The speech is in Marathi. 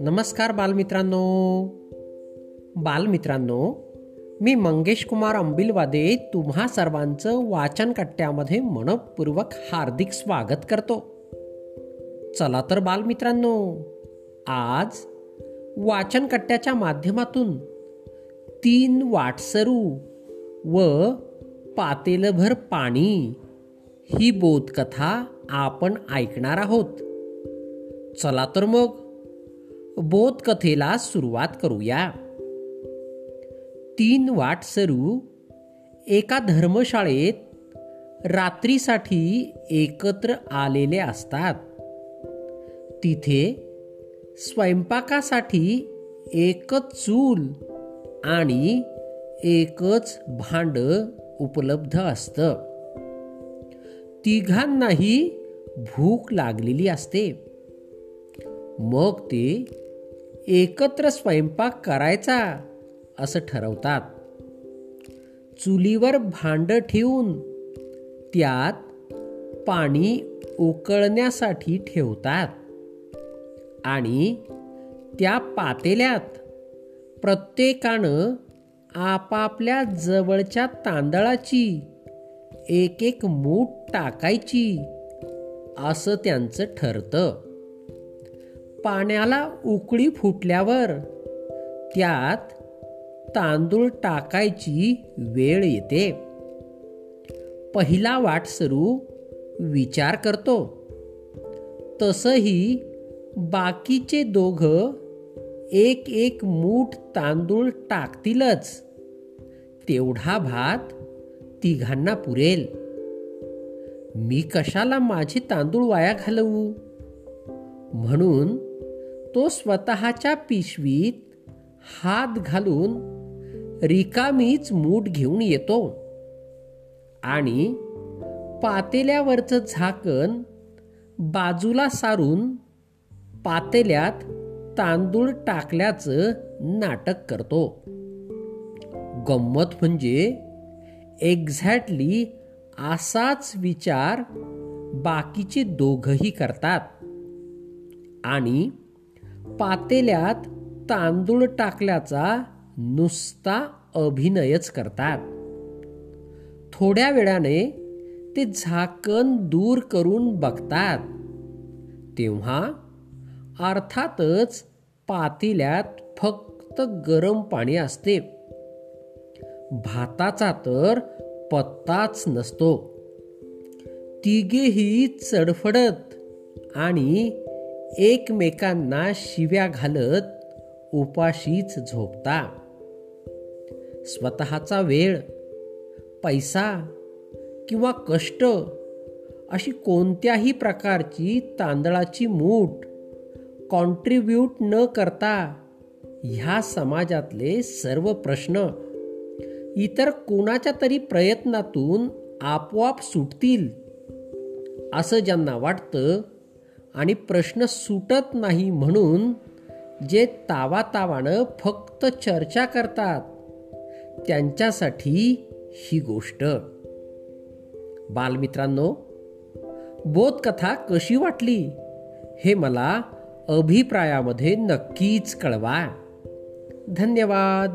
नमस्कार बालमित्रांनो. बालमित्रांनो मी मंगेश कुमार अंबिलवादे तुम्हा सर्वांचं वाचन कट्ट्यामध्ये मनपूर्वक हार्दिक स्वागत करतो. चला तर बालमित्रांनो आज वाचन कट्ट्याच्या माध्यमातून तीन वाटसरू व पातेलभर पाणी ही बोधकथा आपण ऐकणार आहोत. चला तर मग बोधकथेला सुरुवात करूया. तीन वाटसरू एका धर्मशाळेत रात्रीसाठी एकत्र आलेले असतात. तिथे स्वयंपाकासाठी एकच चूल आणि एकच भांड उपलब्ध असतं. तिघांनाही भूक लागलेली असते. मग ते एकत्र स्वयंपाक करायचा असं ठरवतात. चुलीवर भांड ठेवून त्यात पाणी उकळण्यासाठी ठेवतात. आणि त्या पातेल्यात प्रत्येकानं आपापल्या जवळच्या तांदळाची एक एक मूठ टाकायची. असं त्यांचं ठरतं. पाण्याला उकळी फुटल्यावर त्यात तांदूळ टाकायची वेळ येते. पहिला वाटसरू विचार करतो. तसंही बाकीचे दोघ एक एक मूठ तांदूळ टाकतीलच. तेवढा भात तिघांना पुरेल. मी कशाला माझे तांदूळ वाया घालवू? म्हणून तो स्वतःच्या पिशवीत हात घालून रिकामीच मूठ घेऊन येतो आणि पातेल्यावरचं झाकण बाजूला सारून पातेल्यात तांदूळ टाकल्याचं नाटक करतो. गंमत म्हणजे एक्झॅक्टली असाच विचार बाकीचे दोघही करतात. आणि पातेल्यात तांदूळ टाकल्याचा नुसता अभिनयच करतात. थोड्या वेळाने ते झाकण दूर करून बघतात. तेव्हा अर्थातच पातेल्यात फक्त गरम पाणी असते. भाताचा तर पत्ताच नसतो. तिघेही चडफडत आणि एकमेकांना शिव्या घालत उपाशीच झोपता. स्वतःचा वेळ पैसा किंवा कष्ट अशी कोणत्याही प्रकारची तांदळाची मूठ कॉन्ट्रीब्यूट न करता ह्या समाजातले सर्व प्रश्न इतर कोणाच्या तरी प्रयत्नातून आपोआप सुटतील असं ज्यांना वाटतं आणि प्रश्न सुटत नाही म्हणून जे तावातावानं फक्त चर्चा करतात त्यांच्यासाठी ही गोष्ट. बालमित्रांनो बोधकथा कशी वाटली हे मला अभिप्रायामध्ये नक्कीच कळवा. धन्यवाद.